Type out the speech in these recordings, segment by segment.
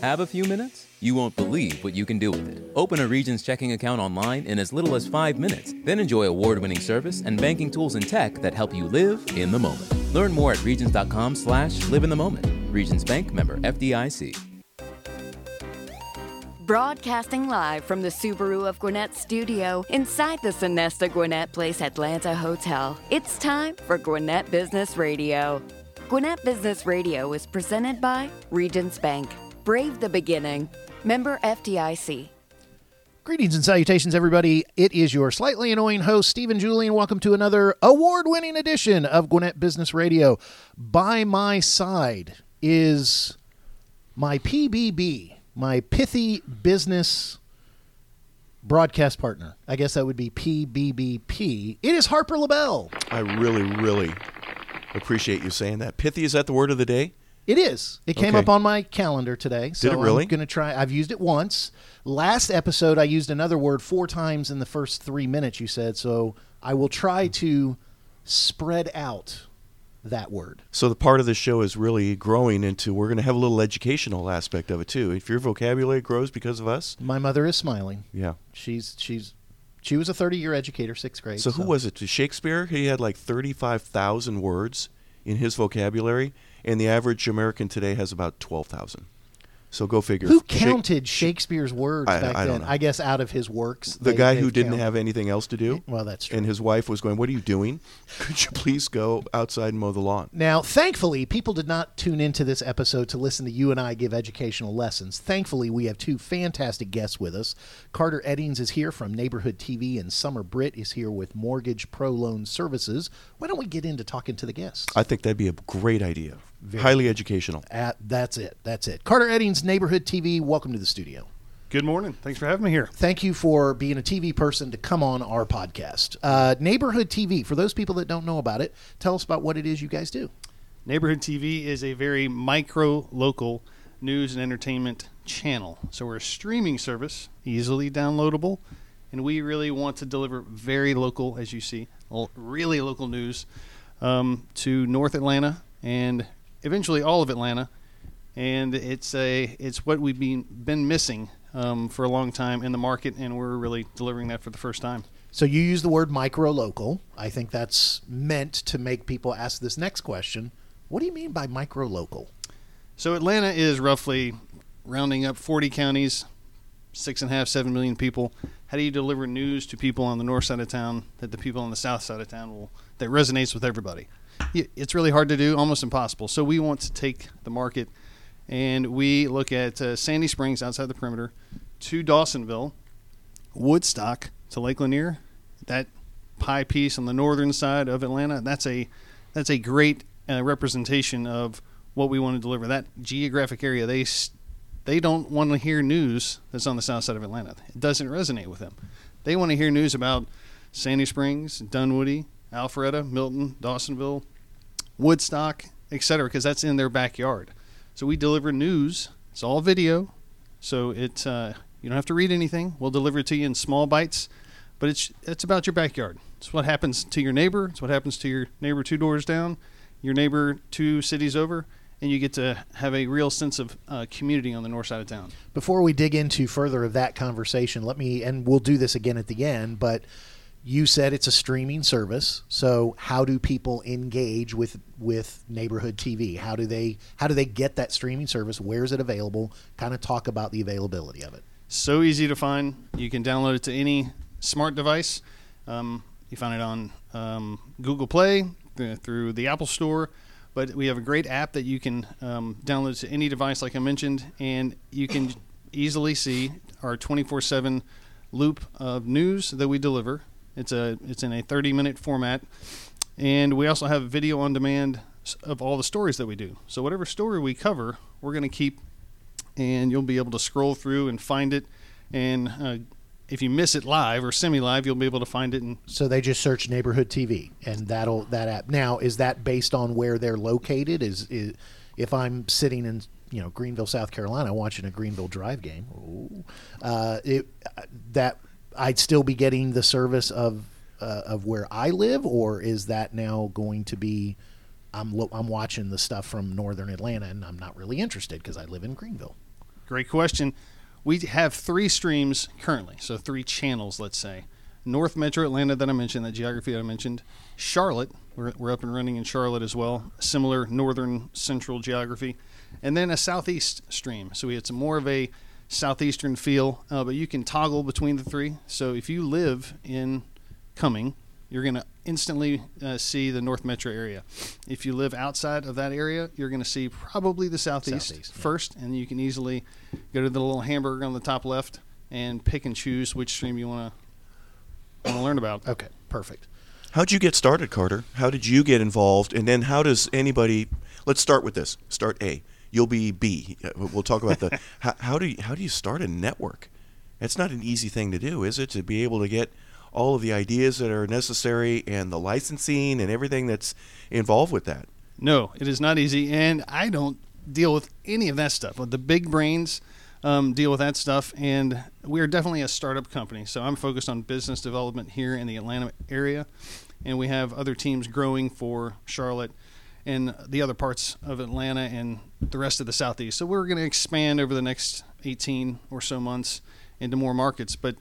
Have a few minutes? You won't believe what you can do with it. Open a Regions checking account online in as little as five minutes. Then enjoy award winning service and banking tools and tech that help you live in the moment. Learn more at Regions.com slash live in the moment. Regions Bank member FDIC. Broadcasting live from the Subaru of Gwinnett studio inside the Sonesta Gwinnett Place Atlanta Hotel. It's time for Gwinnett Business Radio. Gwinnett Business Radio is presented by Regions Bank. Brave the beginning. Member FDIC. Greetings and salutations, everybody. It is your slightly annoying host, Stephen Julian. Welcome to another award winning edition of Gwinnett Business Radio. By my side is my PBB, my pithy business broadcast partner. I guess that would be PBBP. It is Harper LaBelle. I really, really appreciate you saying that. Pithy, is that the word of the day? It is. It came Okay. up on my calendar today. So it really? I'm going to try. I've used it once. Last episode, I used another word four times in the first three minutes, you said. So I will try to spread out that word. So the part of the show is really growing into we're going to have a little educational aspect of it too. If your vocabulary grows because of us, My mother is smiling. yeah. She's she's she was a 30 year educator, sixth grade. So who was it? Shakespeare? He had like 35,000 words in his vocabulary, and the average American today has about 12,000. So go figure. Who counted Shakespeare's words I- back I then? know. I guess out of his works. the they- guy who didn't counted. have anything else to do? Well, that's true. And his wife was going, "What are you doing? Could you please go outside and mow the lawn?" Now, thankfully, people did not tune into this episode to listen to you and I give educational lessons. Thankfully, we have two fantastic guests with us. Carter Eddings is here from Neighborhood TV, and Summer Britt is here with Mortgage Pro Loan Services. Why don't we get into talking to the guests? I think that'd be a great idea. Highly educational. At, that's it. That's it. Carter Eddings, Neighborhood TV, welcome to the studio. Good morning. Thanks for having me here. Thank you for being a TV person to come on our podcast. Uh, Neighborhood TV, for those people that don't know about it, tell us about what it is you guys do. Neighborhood TV is a very micro local news and entertainment channel. So we're a streaming service, easily downloadable, and we really want to deliver very local, as you see, really local news um, to North Atlanta and eventually all of Atlanta. And it's a it's what we've been been missing um, for a long time in the market, and we're really delivering that for the first time. So you use the word micro local. I think that's meant to make people ask this next question. What do you mean by micro local? So Atlanta is roughly rounding up 40 counties, six and a half, seven million people. How do you deliver news to people on the north side of town that the people on the south side of town will that resonates with everybody? It's really hard to do, almost impossible. So we want to take the market, and we look at uh, Sandy Springs outside the perimeter, to Dawsonville, Woodstock to Lake Lanier, that pie piece on the northern side of Atlanta. That's a that's a great uh, representation of what we want to deliver. That geographic area, they they don't want to hear news that's on the south side of Atlanta. It doesn't resonate with them. They want to hear news about Sandy Springs, Dunwoody, Alpharetta, Milton, Dawsonville, Woodstock, etc., because that's in their backyard. So we deliver news. It's all video, so it uh, you don't have to read anything. We'll deliver it to you in small bites, but it's it's about your backyard. It's what happens to your neighbor. It's what happens to your neighbor two doors down, your neighbor two cities over, and you get to have a real sense of uh, community on the north side of town. Before we dig into further of that conversation, let me and we'll do this again at the end, but you said it's a streaming service. So how do people engage with with neighborhood TV? How do they how do they get that streaming service? Where is it available? Kind of talk about the availability of it. So easy to find. You can download it to any smart device. Um, you find it on um, Google Play th- through the Apple Store. But we have a great app that you can um, download to any device, like I mentioned, and you can easily see our 24/7 loop of news that we deliver. It's a it's in a 30 minute format, and we also have video on demand of all the stories that we do. So whatever story we cover, we're going to keep and you'll be able to scroll through and find it. And uh, if you miss it live or semi-live, you'll be able to find it. And So they just search neighborhood TV, and that'll that app. Now, is that based on where they're located? Is, is if I'm sitting in you know Greenville, South Carolina, watching a Greenville Drive game, ooh, uh, it that I'd still be getting the service of uh, of where I live, or is that now going to be? I'm lo- I'm watching the stuff from Northern Atlanta, and I'm not really interested because I live in Greenville. Great question. We have three streams currently, so three channels, let's say. North Metro Atlanta that I mentioned, that geography I mentioned. Charlotte, we're, we're up and running in Charlotte as well. Similar northern central geography. And then a southeast stream. So we it's more of a southeastern feel, uh, but you can toggle between the three. So if you live in Cumming, you're going to instantly uh, see the North Metro area. If you live outside of that area, you're going to see probably the southeast, Southeast, yeah. first, and you can easily go to the little hamburger on the top left and pick and choose which stream you want to want to learn about. Okay, perfect. How'd you get started, Carter? How did you get involved? And then how does anybody? Let's start with this. Start A. You'll be B. We'll talk about the how, how do you, how do you start a network? It's not an easy thing to do, is it? To be able to get all of the ideas that are necessary and the licensing and everything that's involved with that. No, it is not easy, and I don't deal with any of that stuff. The big brains um, deal with that stuff, and we are definitely a startup company. So I'm focused on business development here in the Atlanta area, and we have other teams growing for Charlotte and the other parts of Atlanta and the rest of the southeast. So we're going to expand over the next 18 or so months into more markets, but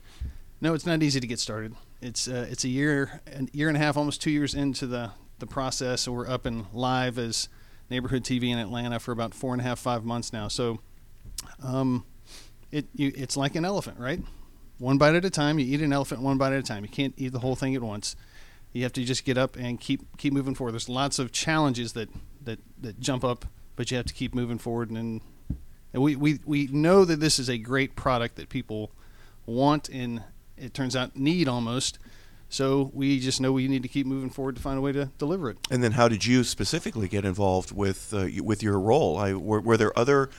no, it's not easy to get started. It's uh, it's a year, a year and a half, almost two years into the the process. We're up and live as neighborhood TV in Atlanta for about four and a half, five months now. So, um, it you, it's like an elephant, right? One bite at a time. You eat an elephant one bite at a time. You can't eat the whole thing at once. You have to just get up and keep keep moving forward. There's lots of challenges that that that jump up, but you have to keep moving forward. And, and we, we we know that this is a great product that people want and it turns out need almost. So we just know we need to keep moving forward to find a way to deliver it. And then how did you specifically get involved with uh, with your role? I, were, were there other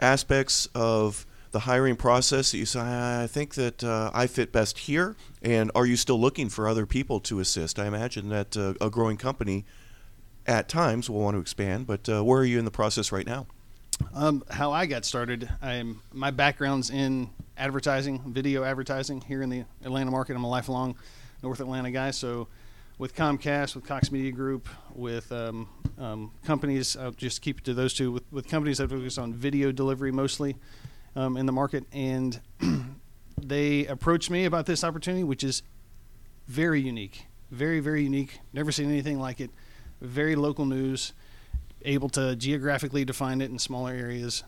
aspects of the hiring process that you say, I think that uh, I fit best here? And are you still looking for other people to assist? I imagine that uh, a growing company at times will want to expand, but uh, where are you in the process right now? Um, how I got started, I'm my background's in advertising, video advertising here in the Atlanta market. I'm a lifelong North Atlanta guy, so with Comcast, with Cox Media Group, with um, um, companies, I'll just keep it to those two. With, with companies that focus on video delivery mostly um, in the market, and they approached me about this opportunity, which is very unique, very very unique. Never seen anything like it. Very local news able to geographically define it in smaller areas.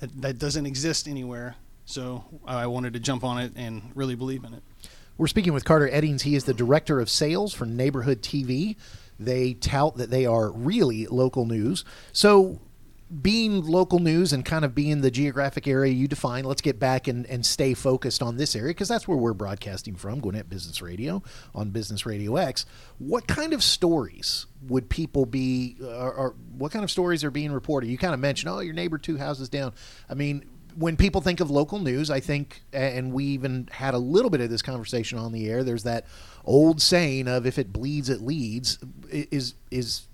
That, doesn't exist anywhere. So I wanted to jump on it and really believe in it. We're speaking with Carter Eddings. He is the director of sales for Neighborhood TV. They tout that they are really local news. So, being local news and kind of being the geographic area you define, let's get back and, and stay focused on this area because that's where we're broadcasting from, Gwinnett Business Radio on Business Radio X. What kind of stories would people be, uh, or, or what kind of stories are being reported? You kind of mentioned, oh, your neighbor two houses down. I mean, when people think of local news, I think, and we even had a little bit of this conversation on the air. There's that old saying of "if it bleeds, it leads." Is is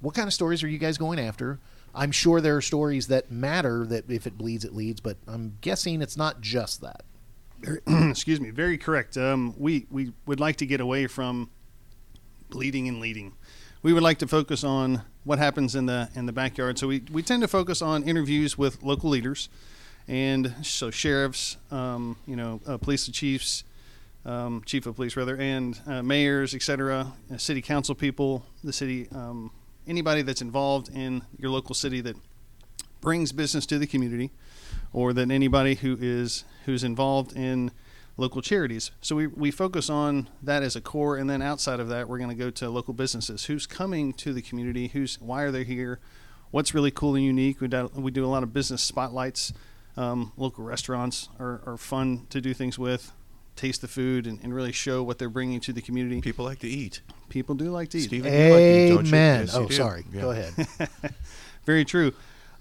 what kind of stories are you guys going after? I'm sure there are stories that matter that if it bleeds, it leads, but I'm guessing it's not just that. Excuse me. Very correct. Um, we we would like to get away from bleeding and leading. We would like to focus on what happens in the in the backyard. So we, we tend to focus on interviews with local leaders, and so sheriffs, um, you know, uh, police chiefs, um, chief of police rather, and uh, mayors, etc., uh, city council people, the city, um, anybody that's involved in your local city that brings business to the community, or that anybody who is who's involved in local charities. So we, we focus on that as a core, and then outside of that, we're going to go to local businesses. Who's coming to the community? Who's why are they here? What's really cool and unique? We do, we do a lot of business spotlights. Um, local restaurants are, are fun to do things with, taste the food, and, and really show what they're bringing to the community. People like to eat. People do like to eat. Stephen, you like to eat, don't you? Amen. Yes, oh, sorry. Yeah. Go ahead. Very true.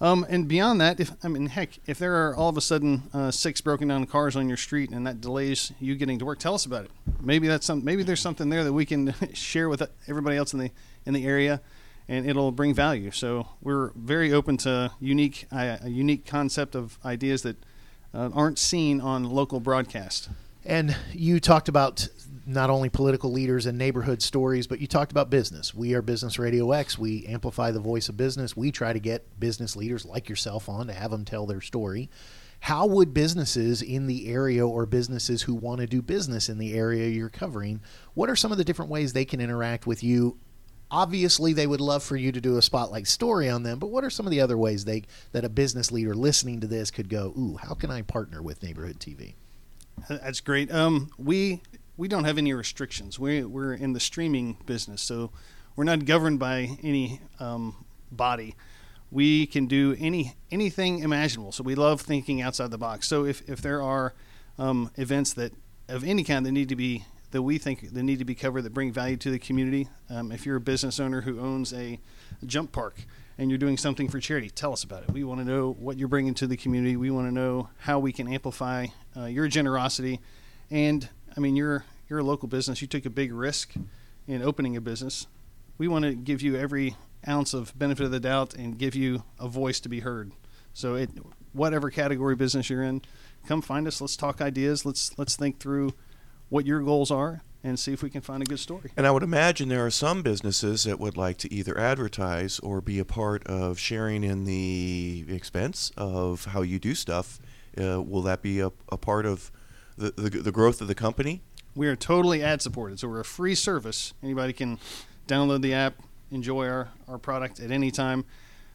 Um, and beyond that, if I mean, heck, if there are all of a sudden uh, six broken down cars on your street and that delays you getting to work, tell us about it. Maybe that's some. Maybe there's something there that we can share with everybody else in the in the area, and it'll bring value. So we're very open to unique uh, a unique concept of ideas that uh, aren't seen on local broadcast. And you talked about not only political leaders and neighborhood stories, but you talked about business. We are Business Radio X. We amplify the voice of business. We try to get business leaders like yourself on to have them tell their story. How would businesses in the area or businesses who want to do business in the area you're covering, what are some of the different ways they can interact with you? Obviously, they would love for you to do a spotlight story on them, but what are some of the other ways they that a business leader listening to this could go, "Ooh, how can I partner with Neighborhood TV?" That's great. Um, we we don't have any restrictions. We we're in the streaming business, so we're not governed by any um, body. We can do any anything imaginable. So we love thinking outside the box. So if if there are um, events that of any kind that need to be that we think that need to be covered that bring value to the community. Um, if you're a business owner who owns a jump park and you're doing something for charity, tell us about it. We want to know what you're bringing to the community. We want to know how we can amplify uh, your generosity. And I mean, you're you're a local business. You took a big risk in opening a business. We want to give you every ounce of benefit of the doubt and give you a voice to be heard. So, it whatever category business you're in, come find us. Let's talk ideas. Let's let's think through what your goals are and see if we can find a good story. And I would imagine there are some businesses that would like to either advertise or be a part of sharing in the expense of how you do stuff. Uh, will that be a, a part of the, the, the growth of the company? We are totally ad supported, so we're a free service. Anybody can download the app, enjoy our, our product at any time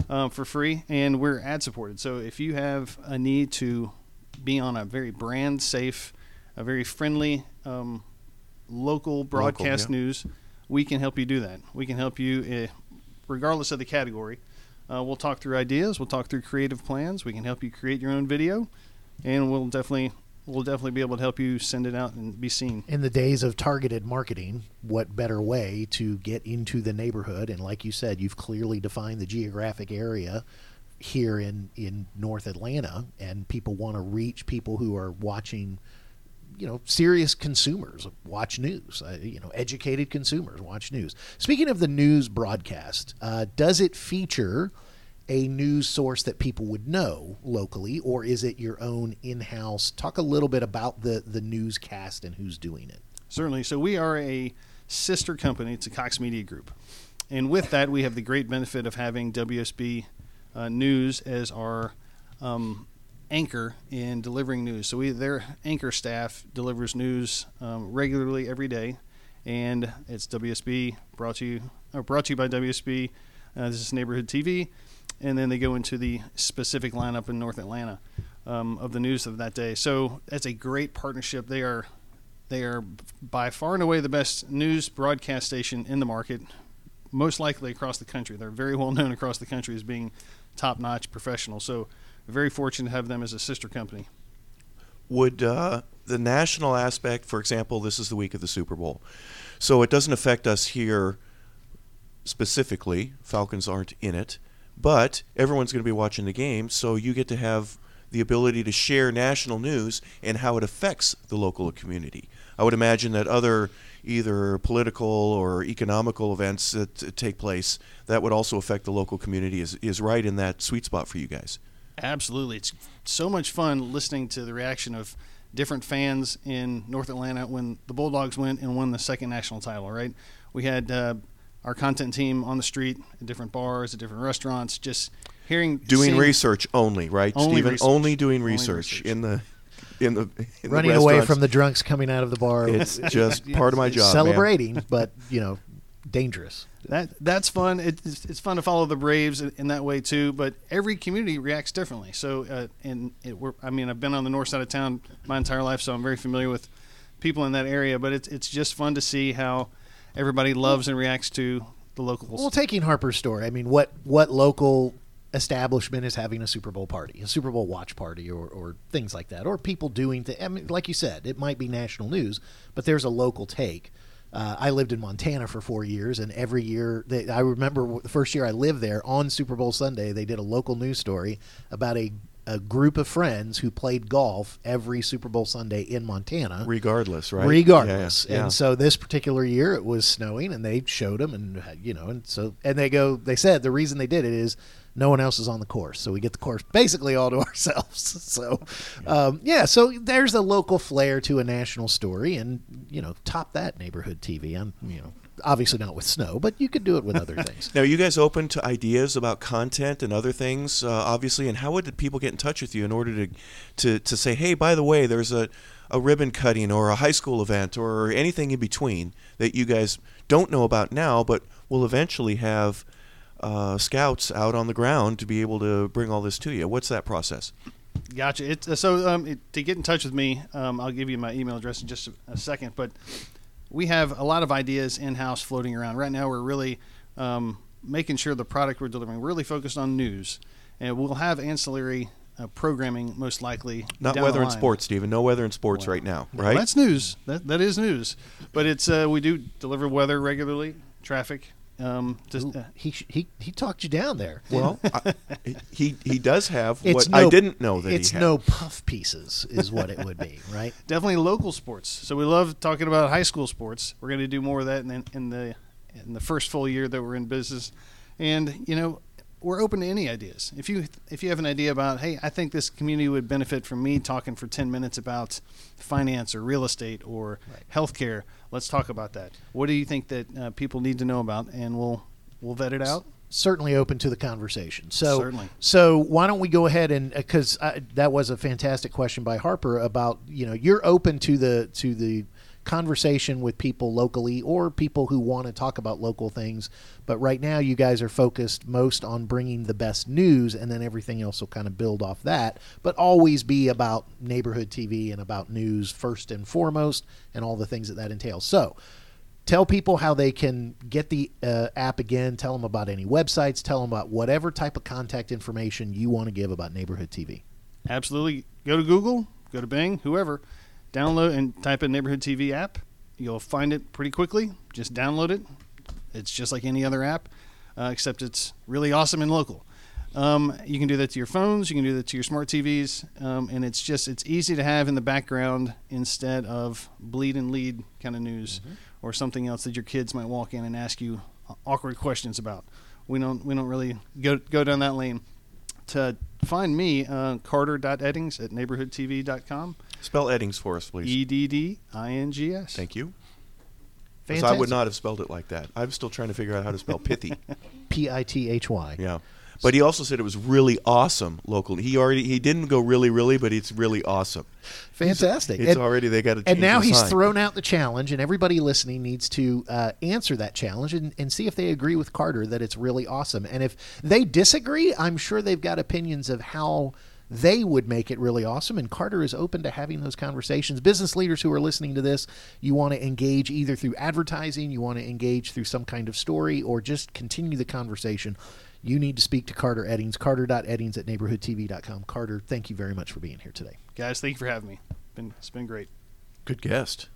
um, for free, and we're ad supported. So if you have a need to be on a very brand safe, a very friendly um, local broadcast yeah. news, we can help you do that. We can help you, uh, regardless of the category. Uh, we'll talk through ideas. We'll talk through creative plans. We can help you create your own video, and we'll definitely we'll definitely be able to help you send it out and be seen. In the days of targeted marketing, what better way to get into the neighborhood? And like you said, you've clearly defined the geographic area here in in North Atlanta, and people want to reach people who are watching you know serious consumers watch news uh, you know educated consumers watch news speaking of the news broadcast uh, does it feature a news source that people would know locally or is it your own in-house talk a little bit about the the newscast and who's doing it Certainly. So we are a sister company to Cox Media Group. And with that, we have the great benefit of having WSB uh, News as our um, anchor in delivering news. So we, their anchor staff delivers news um, regularly every day, and it's WSB brought to you or brought to you by WSB. Uh, this is Neighborhood TV, and then they go into the specific lineup in North Atlanta um, of the news of that day. So that's a great partnership. They are they are by far and away the best news broadcast station in the market, most likely across the country. They're very well known across the country as being top notch professionals. So, very fortunate to have them as a sister company. Would uh, the national aspect, for example, this is the week of the Super Bowl, so it doesn't affect us here specifically. Falcons aren't in it, but everyone's going to be watching the game, so you get to have the ability to share national news and how it affects the local community. I would imagine that other either political or economical events that take place that would also affect the local community is, is right in that sweet spot for you guys. Absolutely. It's so much fun listening to the reaction of different fans in North Atlanta when the Bulldogs went and won the second national title, right? We had uh, our content team on the street at different bars, at different restaurants, just hearing. Doing seeing- research only, right, Only Stephen? research. Only doing Only research, research. in the in the in running the away from the drunks coming out of the bar It's just part of my job. man. celebrating but you know dangerous That that's fun. It's, it's fun to follow the Braves in, in that way too. But every community reacts differently. So, uh, and it, we're, I mean, I've been on the north side of town my entire life, so I'm very familiar with people in that area. But it's it's just fun to see how everybody loves and reacts to the locals. Well, taking Harper's story, I mean, what what local establishment is having a Super Bowl party, a Super Bowl watch party, or, or things like that, or people doing things? I mean, like you said, it might be national news, but there's a local take. Uh, I lived in Montana for four years, and every year, they, I remember the first year I lived there on Super Bowl Sunday, they did a local news story about a a group of friends who played golf every Super Bowl Sunday in Montana regardless, right? regardless. Yeah, yeah. And so this particular year it was snowing, and they showed them, and you know, and so and they go, they said the reason they did it is No one else is on the course, so we get the course basically all to ourselves. So, um, yeah, so there's a local flair to a national story, and you know, top that neighborhood TV. I'm, you know, obviously not with snow, but you could do it with other things. Now, are you guys open to ideas about content and other things, uh, obviously? And how would people get in touch with you in order to, to, to say, hey, by the way, there's a, a ribbon cutting or a high school event or anything in between that you guys don't know about now, but will eventually have uh, scouts out on the ground to be able to bring all this to you? What's that process? Gotcha. It's uh, so um, it, to get in touch with me, um, I'll give you my email address in just a, a second. But we have a lot of ideas in house floating around right now. We're really um, making sure the product we're delivering we're really focused on news, and we'll have ancillary uh, programming most likely. Not weather the and sports, Stephen. No weather and sports Well, right now, Well, right? that's news. That that is news. But it's uh, we do deliver weather regularly, traffic. Um, just, uh, he he he talked you down there. well, I, he he does have It's what no, I didn't know that it's he had. no puff pieces is what it would be, right? definitely local sports. So we love talking about high school sports. We're going to do more of that in, in the in the first full year that we're in business. And you know, we're open to any ideas. If you if you have an idea about, hey, I think this community would benefit from me talking for 10 minutes about finance or real estate or healthcare, let's talk about that. What do you think that uh, people need to know about and we'll we'll vet it out. certainly open to the conversation. So, Certainly. so why don't we go ahead and because that was a fantastic question by Harper about you know you're open to the to the conversation with people locally or people who want to talk about local things. But right now, you guys are focused most on bringing the best news, and then everything else will kind of build off that. But always be about neighborhood TV and about news first and foremost, and all the things that that entails. So tell people how they can get the uh, app again tell them about any websites tell them about whatever type of contact information you want to give about neighborhood tv Absolutely. Go to Google, go to Bing, whoever, download and type in Neighborhood TV app. You'll find it pretty quickly. Just download it. It's just like any other app, uh, except it's really awesome and local. Um, you can do that to your phones. You can do that to your smart TVs, um, and it's just it's easy to have in the background instead of bleed and lead kind of news or something else that your kids might walk in and ask you awkward questions about. We don't we don't really go go down that lane to find me, uh, carter.eddings at neighborhoodtv.com. Spell Eddings for us, please. E D D I N G S. Thank you. 'Cause fantastic I would not have spelled it like that. I'm still trying to figure out how to spell pithy. p-i-t-h-y Yeah. But he also said it was really awesome locally. He already he didn't go really really, but it's really awesome. fantastic It's and, already they got to. and now he's thrown out the challenge and everybody listening needs to uh, answer that challenge and, and see if they agree with carter that it's really awesome and if they disagree i'm sure they've got opinions of how they would make it really awesome and carter is open to having those conversations business leaders who are listening to this you want to engage either through advertising you want to engage through some kind of story or just continue the conversation you need to speak to carter eddings carter.eddings at neighborhoodtv.com carter thank you very much for being here today Guys, thank you for having me. Been, it's been great. Good guest.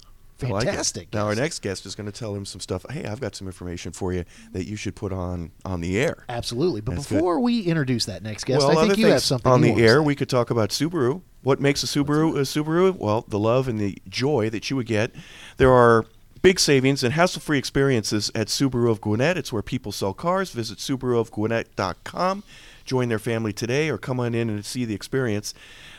I like. Fantastic now our next guest is going to tell him some stuff. Hey, I've got some information for you that you should put on on the air. Absolutely. But That's good. before we introduce that next guest, well, I think you have something on the air. We could talk about Subaru. What makes a Subaru a Subaru? Well, the love and the joy that you would get. There are big savings and hassle-free experiences at Subaru of Gwinnett. It's where people sell cars. Visit SubaruofGwinnett.com. Join their family today or come on in and see the experience.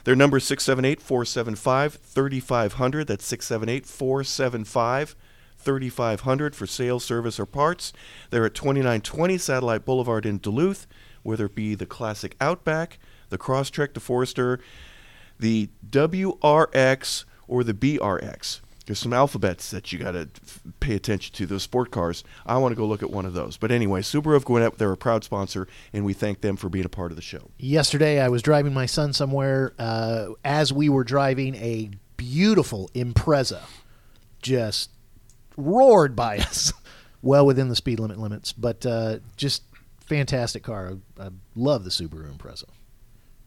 Their number is 678-475-3500. That's 678-475 3500 for sales, service, or parts. They're at 2920 Satellite Boulevard in Duluth, whether it be the classic Outback, the Crosstrek, the Forester, the WRX, or the BRX. There's some alphabets that you got to f- pay attention to. Those sport cars. I want to go look at one of those. But anyway, Subaru of Gwinnett, they're a proud sponsor, and we thank them for being a part of the show. Yesterday, I was driving my son somewhere. Uh, as we were driving, a beautiful Impreza just roared by us, well within the speed limit limits, but uh, just fantastic car. I, I love the Subaru Impreza.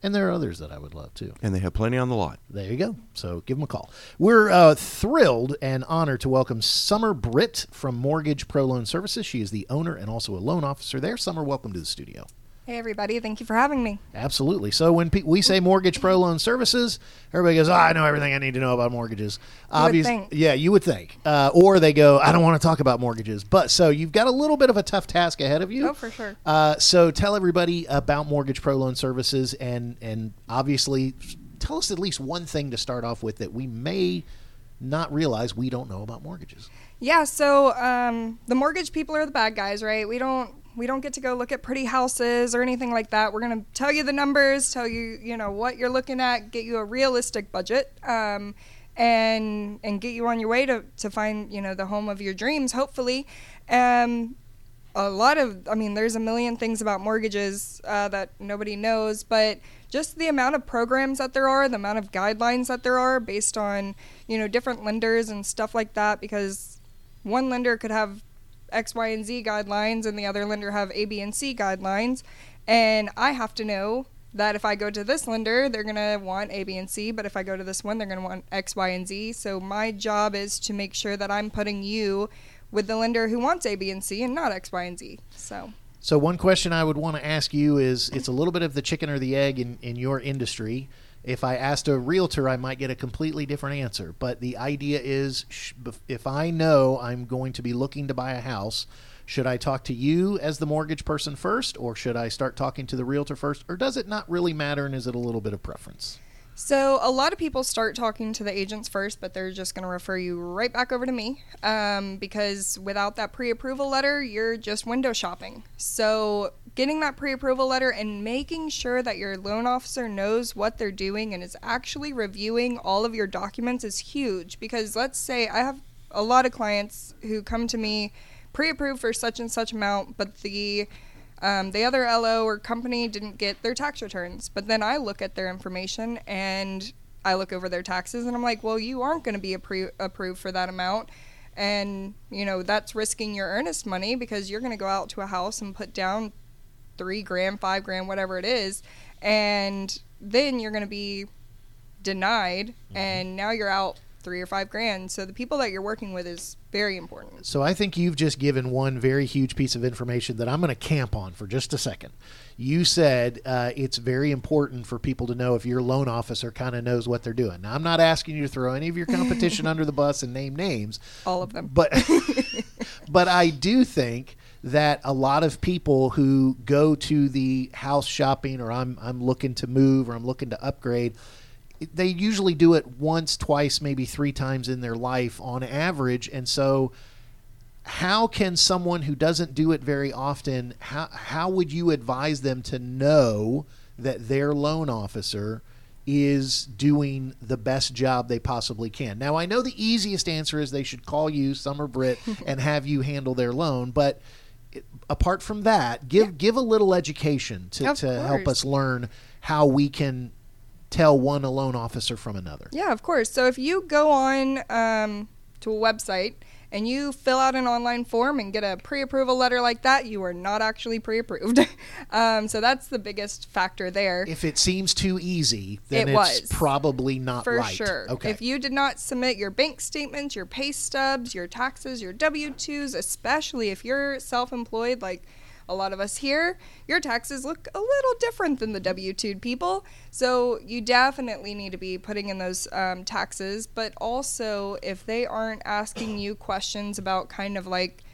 And there are others that I would love too. And they have plenty on the lot. There you go. So give them a call. We're uh, thrilled and honored to welcome Summer Britt from Mortgage Pro Loan Services. She is the owner and also a loan officer there. Summer, welcome to the studio. Hey, everybody. Thank you for having me. Absolutely. So when pe- we say Mortgage Pro Loan Services, everybody goes, oh, I know everything I need to know about mortgages. Obviously. Yeah, you would think. Uh, or they go, I don't want to talk about mortgages. But so you've got a little bit of a tough task ahead of you. Oh, for sure. Uh, so tell everybody about Mortgage Pro Loan Services and, and obviously tell us at least one thing to start off with that we may not realize we don't know about mortgages. Yeah, so um, the mortgage people are the bad guys, right? We don't we don't get to go look at pretty houses or anything like that. We're gonna tell you the numbers, tell you you know what you're looking at, get you a realistic budget, um, and and get you on your way to to find you know the home of your dreams, hopefully. Um, a lot of i mean there's a million things about mortgages uh, that nobody knows but just the amount of programs that there are the amount of guidelines that there are based on you know different lenders and stuff like that because one lender could have x y and z guidelines and the other lender have a b and c guidelines and i have to know that if i go to this lender they're going to want a b and c but if i go to this one they're going to want x y and z so my job is to make sure that i'm putting you with the lender who wants A, B, and C and not X, Y, and Z. So So one question I would want to ask you is it's a little bit of the chicken or the egg in, in your industry. If I asked a realtor, I might get a completely different answer. But the idea is if I know I'm going to be looking to buy a house, should I talk to you as the mortgage person first, or should I start talking to the realtor first, or does it not really matter and is it a little bit of preference? So a lot of people start talking to the agents first, but they're just going to refer you right back over to me um, because without that pre-approval letter, you're just window shopping. So getting that pre-approval letter and making sure that your loan officer knows what they're doing and is actually reviewing all of your documents is huge. Because let's say I have a lot of clients who come to me pre-approved for such and such amount, but the um, the other LO or company didn't get their tax returns. But then I look at their information and I look over their taxes and I'm like, well, you aren't going to be appro- approved for that amount. And, you know, that's risking your earnest money because you're going to go out to a house and put down three grand, five grand, whatever it is. And then you're going to be denied. And now you're out three or five grand. So the people that you're working with is very important. So I think you've just given one very huge piece of information that I'm going to camp on for just a second. You said uh, it's very important for people to know if your loan officer kind of knows what they're doing. Now I'm not asking you to throw any of your competition under the bus and name names, All of them. but but I do think that a lot of people who go to the house shopping or I'm I'm looking to move or I'm looking to upgrade they usually do it once, twice, maybe three times in their life on average. And so, how can someone who doesn't do it very often, how, how would you advise them to know that their loan officer is doing the best job they possibly can? Now, I know the easiest answer is they should call you, Summer Britt, and have you handle their loan, but apart from that, give give a little education to, Of to help us learn how we can tell one a loan officer from another. Yeah, of course. So if you go on um, to a website and you fill out an online form and get a pre-approval letter like that, you are not actually pre-approved. um, so that's the biggest factor there. If it seems too easy, then It it's was. probably not for right. sure. Okay. If you did not submit your bank statements, your pay stubs, your taxes, your W 2s, especially if you're self employed like a lot of us here, your taxes look a little different than the W 2 people. So you definitely need to be putting in those um, taxes. But also, if they aren't asking you questions about kind of like,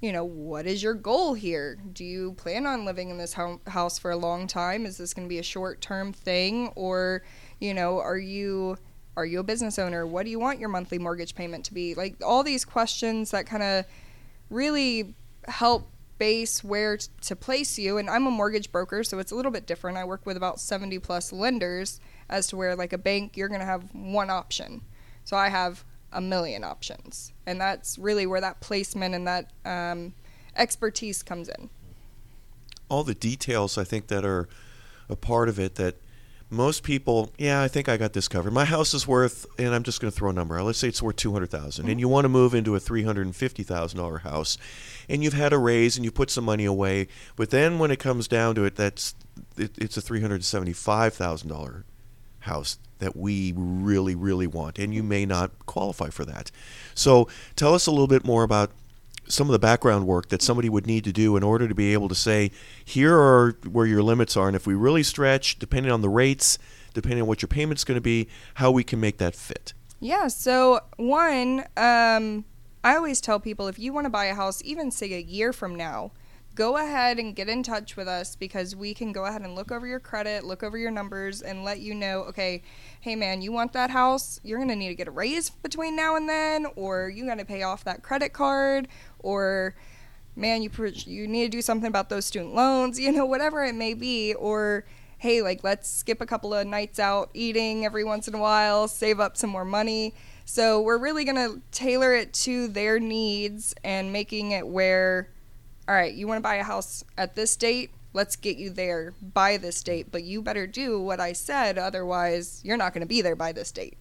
you know, what is your goal here? Do you plan on living in this home, house for a long time? Is this going to be a short term thing? Or, you know, are you are you a business owner? What do you want your monthly mortgage payment to be? Like all these questions that kind of really help base where t- to place you. And I'm a mortgage broker, so it's a little bit different. I work with about 70 plus lenders as to where, like a bank, you're going to have one option. So I have a million options. And that's really where that placement and that um, expertise comes in. all the details I think that are a part of it that most people, yeah, I think I got this covered. My house is worth, and I'm just going to throw a number. out. Let's say it's worth two hundred and mm-hmm. you want to move into a three hundred and fifty thousand dollar house, and you've had a raise and you put some money away, but then when it comes down to it, that's it, it's a three hundred seventy five thousand dollar house that we really, really want, and you may not qualify for that. So tell us a little bit more about some of the background work that somebody would need to do in order to be able to say, here are where your limits are, and if we really stretch, depending on the rates, depending on what your payment's going to be, how we can make that fit. Yeah. So one, um, I always tell people if you want to buy a house, even say a year from now, go ahead and get in touch with us because we can go ahead and look over your credit, look over your numbers, and let you know, okay, hey man, you want that house? You're going to need to get a raise between now and then, or you got to pay off that credit card, or man, you you need to do something about those student loans, you know, whatever it may be, or hey, like let's skip a couple of nights out eating every once in a while, save up some more money. So we're really going to tailor it to their needs and making it where all right, you want to buy a house at this date? Let's get you there by this date, but you better do what I said, otherwise, you're not going to be there by this date.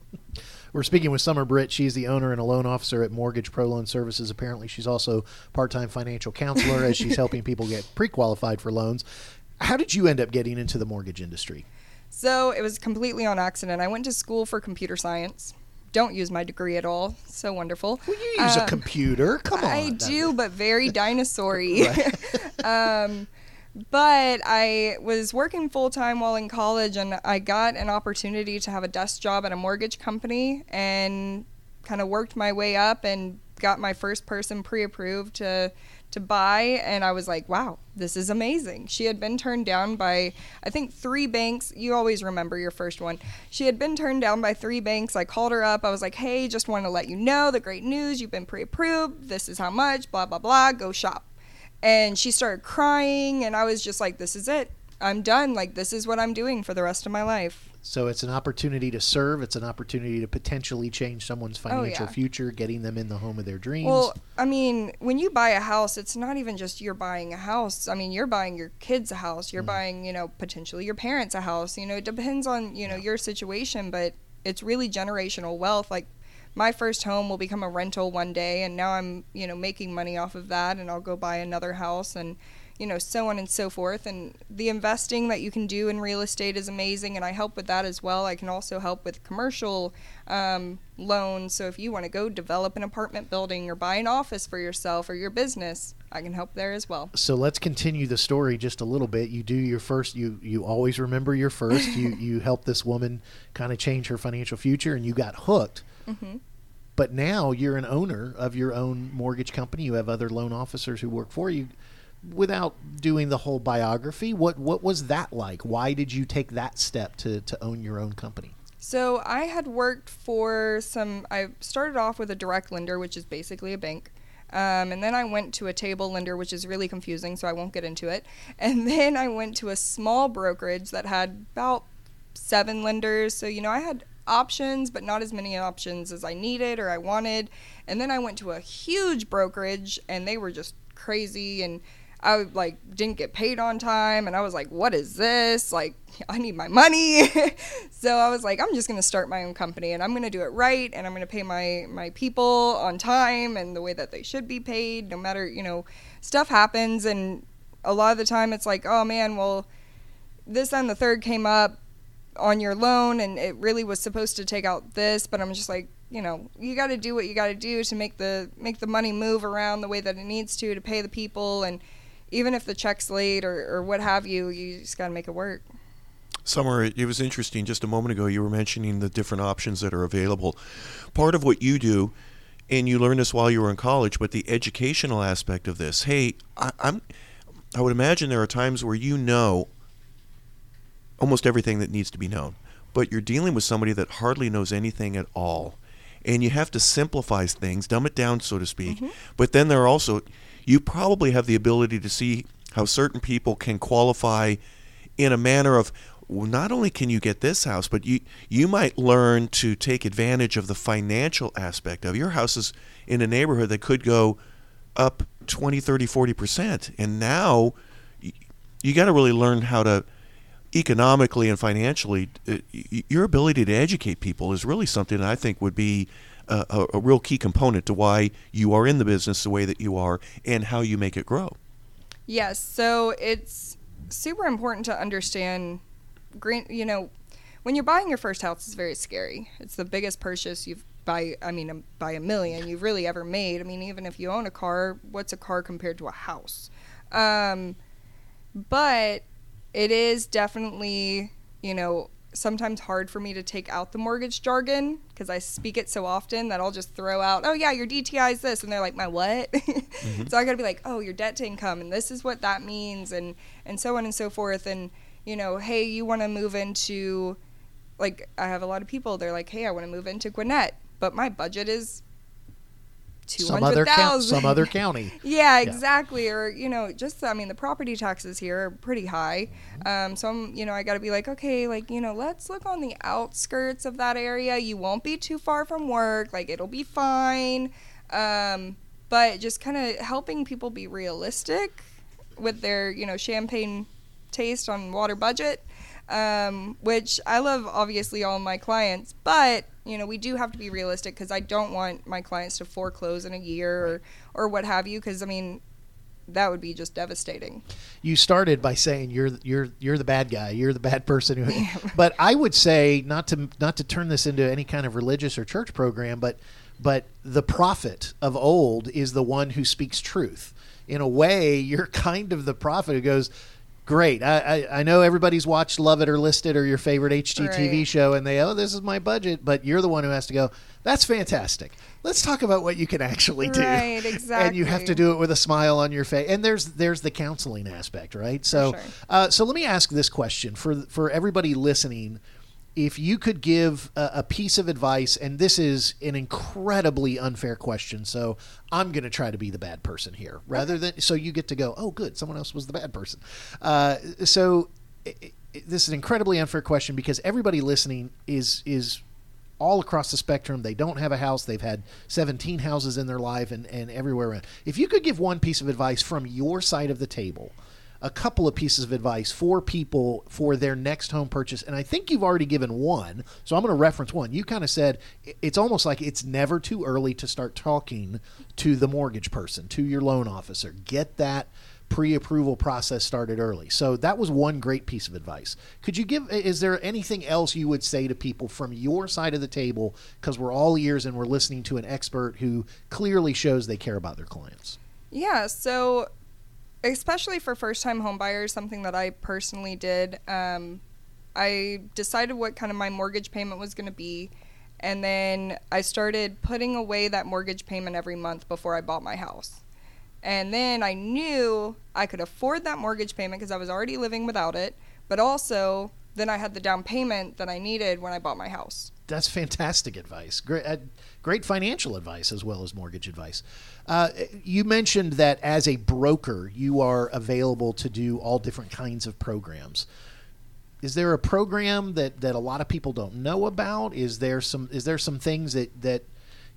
We're speaking with Summer Britt. She's the owner and a loan officer at Mortgage Pro Loan Services. Apparently, she's also part-time financial counselor as she's helping people get pre-qualified for loans. How did you end up getting into the mortgage industry? So it was completely on accident. I went to school for computer science don't use my degree at all. So wonderful. Well, you use uh, a computer. Come on. I do, but very dinosaur-y. um, but I was working full time while in college, and I got an opportunity to have a desk job at a mortgage company, and kind of worked my way up and got my first person pre-approved to to buy and I was like, wow, this is amazing. She had been turned down by I think 3 banks. You always remember your first one. She had been turned down by 3 banks. I called her up. I was like, "Hey, just want to let you know the great news. You've been pre-approved. This is how much, blah blah blah. Go shop." And she started crying and I was just like, "This is it. I'm done. Like this is what I'm doing for the rest of my life." So it's an opportunity to serve. It's an opportunity to potentially change someone's financial oh, yeah. future, getting them in the home of their dreams. Well, I mean, when you buy a house, it's not even just you're buying a house. I mean, you're buying your kids a house. You're mm. buying, you know, potentially your parents a house. You know, it depends on you know yeah. your situation, but it's really generational wealth. Like my first home will become a rental one day, and now I'm you know making money off of that, and I'll go buy another house and you know, so on and so forth. And the investing that you can do in real estate is amazing, and I help with that as well. I can also help with commercial um, loans. So if you want to go develop an apartment building or buy an office for yourself or your business, I can help there as well. So let's continue the story just a little bit. You do your first. You you always remember your first. you you help this woman kind of change her financial future, and you got hooked. Mm-hmm. But now you're an owner of your own mortgage company. You have other loan officers who work for you without doing the whole biography, what what was that like? Why did you take that step to to own your own company? So I had worked for some. I started off with a direct lender, which is basically a bank. Um, and then I went to a table lender, which is really confusing, so I won't get into it. And then I went to a small brokerage that had about seven lenders. So, you know, I had options, but not as many options as I needed or I wanted. And then I went to a huge brokerage, and they were just crazy. And I like didn't get paid on time and I was like, what is this? Like I need my money. so I was like, I'm just to start my own company and I'm to do it right and I'm to pay my my people on time and the way that they should be paid no matter, you know, stuff happens and a lot of the time it's like, oh man, well this and the third came up on your loan and it really was supposed to take out this, but I'm just like, you know, you got to do what you got to do to make the make the money move around the way that it needs to to pay the people and even if the check's late or, or what have you, you just got to make it work. Summer, it was interesting. Just a moment ago, you were mentioning the different options that are available. Part of what you do, and you learned this while you were in college, but the educational aspect of this. Hey, I, I'm. I would imagine there are times where you know almost everything that needs to be known, but you're dealing with somebody that hardly knows anything at all, and you have to simplify things, dumb it down, so to speak. Mm-hmm. But then there are also you probably have the ability to see how certain people can qualify in a manner of well, not only can you get this house, but you you might learn to take advantage of the financial aspect of your house is in a neighborhood that could go up 20, 30, 40%. And now you, you got to really learn how to economically and financially uh, your ability to educate people is really something that I think would be a, a, real key component to why you are in the business the way that you are and how you make it grow. Yes, so it's super important to understand green, you know, when you're buying your first house it's very scary. It's the biggest purchase you've by I mean um, by a million you've really ever made. I mean, even if you own a car, what's a car compared to a house? Um, but it is definitely you know sometimes hard for me to take out the mortgage jargon because I speak it so often that I'll just throw out, oh yeah, your DTI is this, and they're like, my what? mm-hmm. So I got to be like, oh, your debt to income, and this is what that means, and and so on and so forth, and you know, hey, you want to move into, like, I have a lot of people. They're like, hey, I want to move into Gwinnett, but my budget is some other some other county. yeah, exactly. Yeah. Or you know, just I mean, the property taxes here are pretty high. Um, so I'm, you know, I got to be like, okay, like you know, let's look on the outskirts of that area. You won't be too far from work. Like it'll be fine. Um, but just kind of helping people be realistic with their, you know, champagne taste on water budget. Um, which I love, obviously, all my clients, but you know, we do have to be realistic because I don't want my clients to foreclose in a year or, or what have you. Because I mean, that would be just devastating. You started by saying you're you're you're the bad guy. You're the bad person who. but I would say not to not to turn this into any kind of religious or church program, but but the prophet of old is the one who speaks truth. In a way, you're kind of the prophet who goes, great. I, I, I, know everybody's watched Love It or List It or your favorite HGTV right. show, and they, oh, this is my budget, but you're the one who has to go, that's fantastic. Let's talk about what you can actually do. Right, exactly. And you have to do it with a smile on your face. And there's there's the counseling aspect, right? So, sure. uh, so let me ask this question for for everybody listening if you could give a, a, piece of advice, and this is an incredibly unfair question, so I'm going to try to be the bad person here, rather than so you get to go, oh, good, someone else was the bad person. Uh, so it, it, this is an incredibly unfair question because everybody listening is is all across the spectrum. They don't have a house. They've had 17 houses in their life and, and everywhere around. If you could give one piece of advice from your side of the table a couple of pieces of advice for people for their next home purchase. And I think you've already given one. So I'm going to reference one. You kind of said it's almost like it's never too early to start talking to the mortgage person, to your loan officer. Get that pre-approval process started early. So that was one great piece of advice. Could you give is there anything else you would say to people from your side of the table because we're all ears and we're listening to an expert who clearly shows they care about their clients? Yeah, so especially for first time homebuyers, something that I personally did. Um, I decided what kind of my mortgage payment was going to be. And then I started putting away that mortgage payment every month before I bought my house. And then I knew I could afford that mortgage payment because I was already living without it. But also, then I had the down payment that I needed when I bought my house. That's fantastic advice. Great, uh, great financial advice as well as mortgage advice. Uh, you mentioned that as a broker, you are available to do all different kinds of programs. Is there a program that, that a lot of people don't know about? Is there some is there some things that that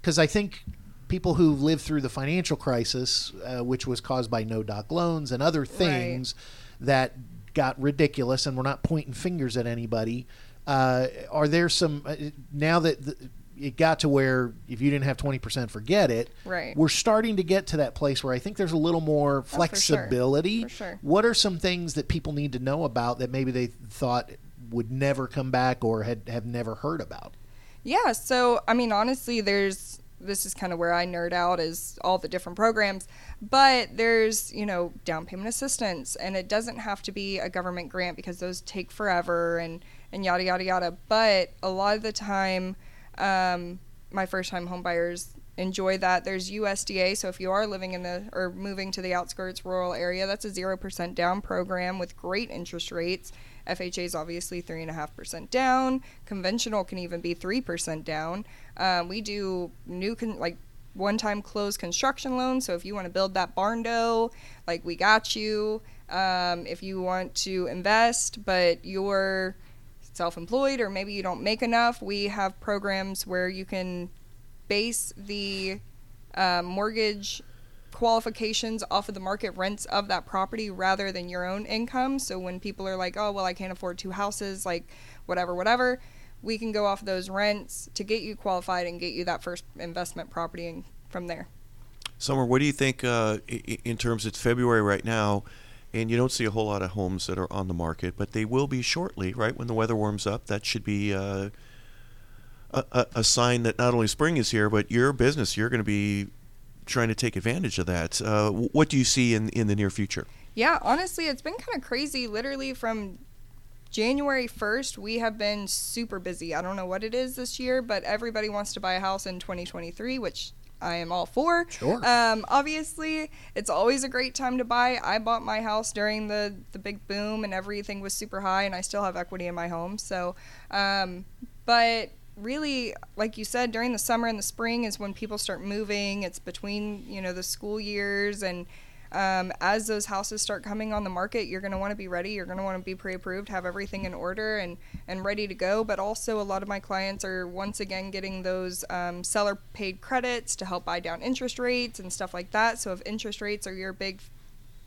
because I think people who lived through the financial crisis, uh, which was caused by no doc loans and other things right. that got ridiculous, and we're not pointing fingers at anybody. Uh, are there some uh, now that the, it got to where if you didn't have 20% forget it right we're starting to get to that place where i think there's a little more flexibility oh, for, sure. for sure. what are some things that people need to know about that maybe they thought would never come back or had have never heard about yeah so i mean honestly there's this is kind of where I nerd out is all the different programs. But there's, you know, down payment assistance and it doesn't have to be a government grant because those take forever and, and yada yada yada. But a lot of the time um, my first time homebuyers enjoy that. There's USDA, so if you are living in the or moving to the outskirts rural area, that's a 0% down program with great interest rates. FHA is obviously 3.5% down. Conventional can even be 3% down. Um, we do new, con- like, one time closed construction loans. So if you want to build that barndo, like, we got you. Um, if you want to invest, but you're self employed or maybe you don't make enough, we have programs where you can base the uh, mortgage qualifications off of the market rents of that property rather than your own income. So when people are like, oh, well, I can't afford two houses, like whatever, whatever, we can go off those rents to get you qualified and get you that first investment property and from there. Summer, what do you think uh, in terms of February right now? and you don't see a whole lot of homes that are on the market, but they will be shortly, right? When the weather warms up, that should be uh, a, a, a sign that not only spring is here, but your business, you're going to be trying to take advantage of that. Uh, what do you see in in the near future? Yeah, honestly, it's been kind of crazy. Literally from January 1st, we have been super busy. I don't know what it is this year, but everybody wants to buy a house in 2023, which I am all for. Sure. Um, obviously, it's always a great time to buy. I bought my house during the, the big boom and everything was super high, and I still have equity in my home. So, um, but really, like you said, during the summer and the spring is when people start moving. It's between, you know, the school years and um, as those houses start coming on the market, you're going to want to be ready. You're going to want to be pre-approved, have everything in order and and ready to go. But also, a lot of my clients are once again getting those um, seller-paid credits to help buy down interest rates and stuff like that. So if interest rates are your big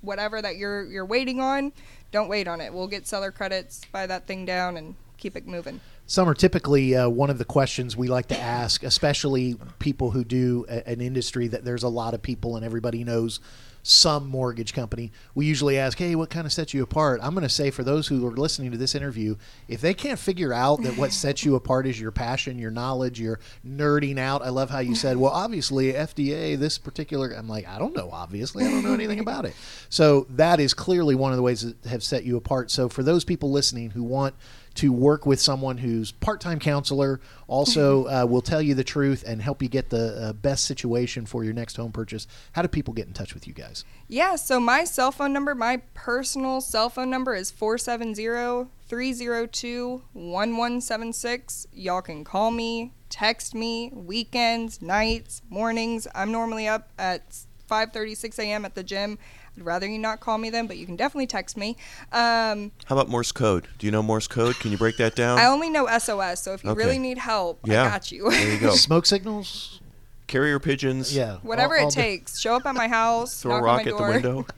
whatever that you're you're waiting on, don't wait on it. We'll get seller credits, buy that thing down, and keep it moving. Summer, typically uh, one of the questions we like to ask, especially people who do a, an industry that there's a lot of people and everybody knows some mortgage company, we usually ask, hey, what kind of sets you apart? I'm going to say for those who are listening to this interview, if they can't figure out that what sets you apart is your passion, your knowledge, your nerding out. I love how you said, well, obviously, FDA, this particular, I'm like, I don't know, obviously, I don't know anything about it. So that is clearly one of the ways that have set you apart. So for those people listening who want to work with someone who's part-time counselor also uh, will tell you the truth and help you get the uh, best situation for your next home purchase how do people get in touch with you guys Yeah, so my cell phone number, my personal cell phone number is 470-302-1176. Y'all can call me, text me, weekends, nights, mornings. I'm normally up at 5:36 a.m. at the gym. I'd rather you not call me then, but you can definitely text me. Um, How about Morse code? Do you know Morse code? Can you break that down? I only know SOS, so if you Okay. really need help, yeah, I got you. there you go. smoke signals Carrier pigeons. yeah Whatever all- all it the- takes. Show up at my house, Throw a rock on my at the window.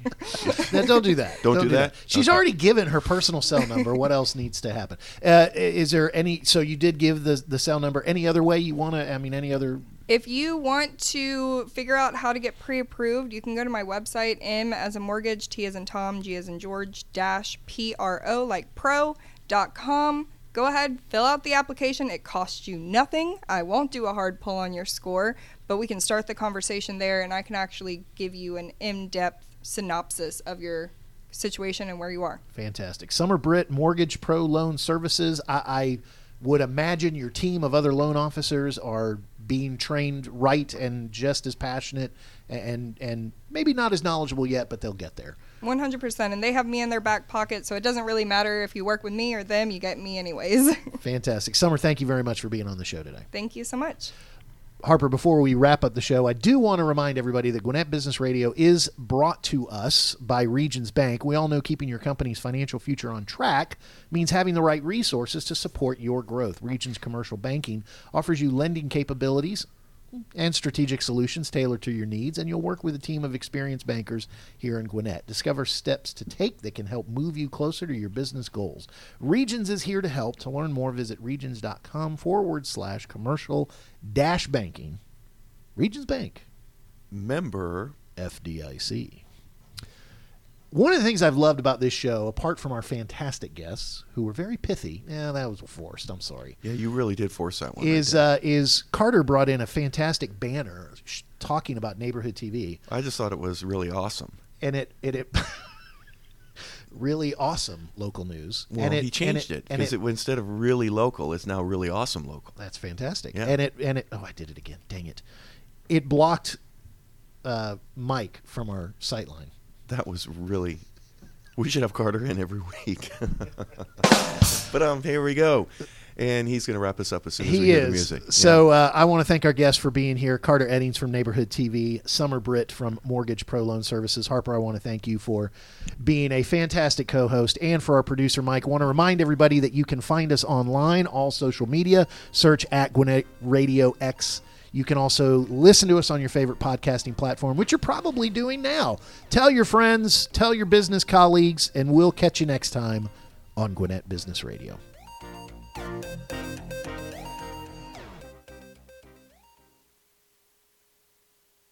No, don't do that. Don't do that? She's Okay. already given her personal cell number. What else needs to happen? Uh, is there any? So you did give the the cell number. Any other way you want to? I mean, any other? If you want to figure out how to get pre-approved, you can go to my website, M as a mortgage, T as in Tom, G as in George, dash P R O like pro dot com. Go ahead, fill out the application. It costs you nothing. I won't do a hard pull on your score, but we can start the conversation there, and I can actually give you an in-depth synopsis of your situation and where you are. Fantastic. Summer Britt Mortgage Pro Loan Services. I, I would imagine your team of other loan officers are being trained right and just as passionate and and maybe not as knowledgeable yet, but they'll get there. 100%. And they have me in their back pocket, so it doesn't really matter if you work with me or them, you get me anyways. Fantastic. Summer, thank you very much for being on the show today. Thank you so much. Harper, before we wrap up the show, I do want to remind everybody that Gwinnett Business Radio is brought to us by Regions Bank. We all know keeping your company's financial future on track means having the right resources to support your growth. Regions Commercial Banking offers you lending capabilities and strategic solutions tailored to your needs, and you'll work with a team of experienced bankers here in Gwinnett. Discover steps to take that can help move you closer to your business goals. Regions is here to help. To learn more, visit regions.com forward slash commercial dash banking. Regions Bank, Member. FDIC. One of the things I've loved about this show, apart from our fantastic guests who were very pithy, yeah, that was forced. I'm sorry. Yeah, you really did force that one. Is uh, is Carter brought in a fantastic banner sh- talking about neighborhood TV, I just thought it was really awesome. and it it, it really awesome local news. Well, and he changed it and because it, instead of really local, it's now really awesome local. That's fantastic. Yeah. And it and it oh I did it again. Dang it. It blocked uh, Mike from our sight line. That was really. We should have Carter in every week. but um, here we go, and he's going to wrap us up as soon as we He hear the is. music. So uh, I want to thank our guests for being here. Carter Eddings from Neighborhood TV, Summer Britt from Mortgage Pro Loan Services. Harper, I want to thank you for being a fantastic co-host, and for our producer Mike. I want to remind everybody that you can find us online, all social media. Search at Gwinnett Radio X. You can also listen to us on your favorite podcasting platform, which you're probably doing now. Tell your friends, tell your business colleagues, and we'll catch you next time on Gwinnett Business Radio.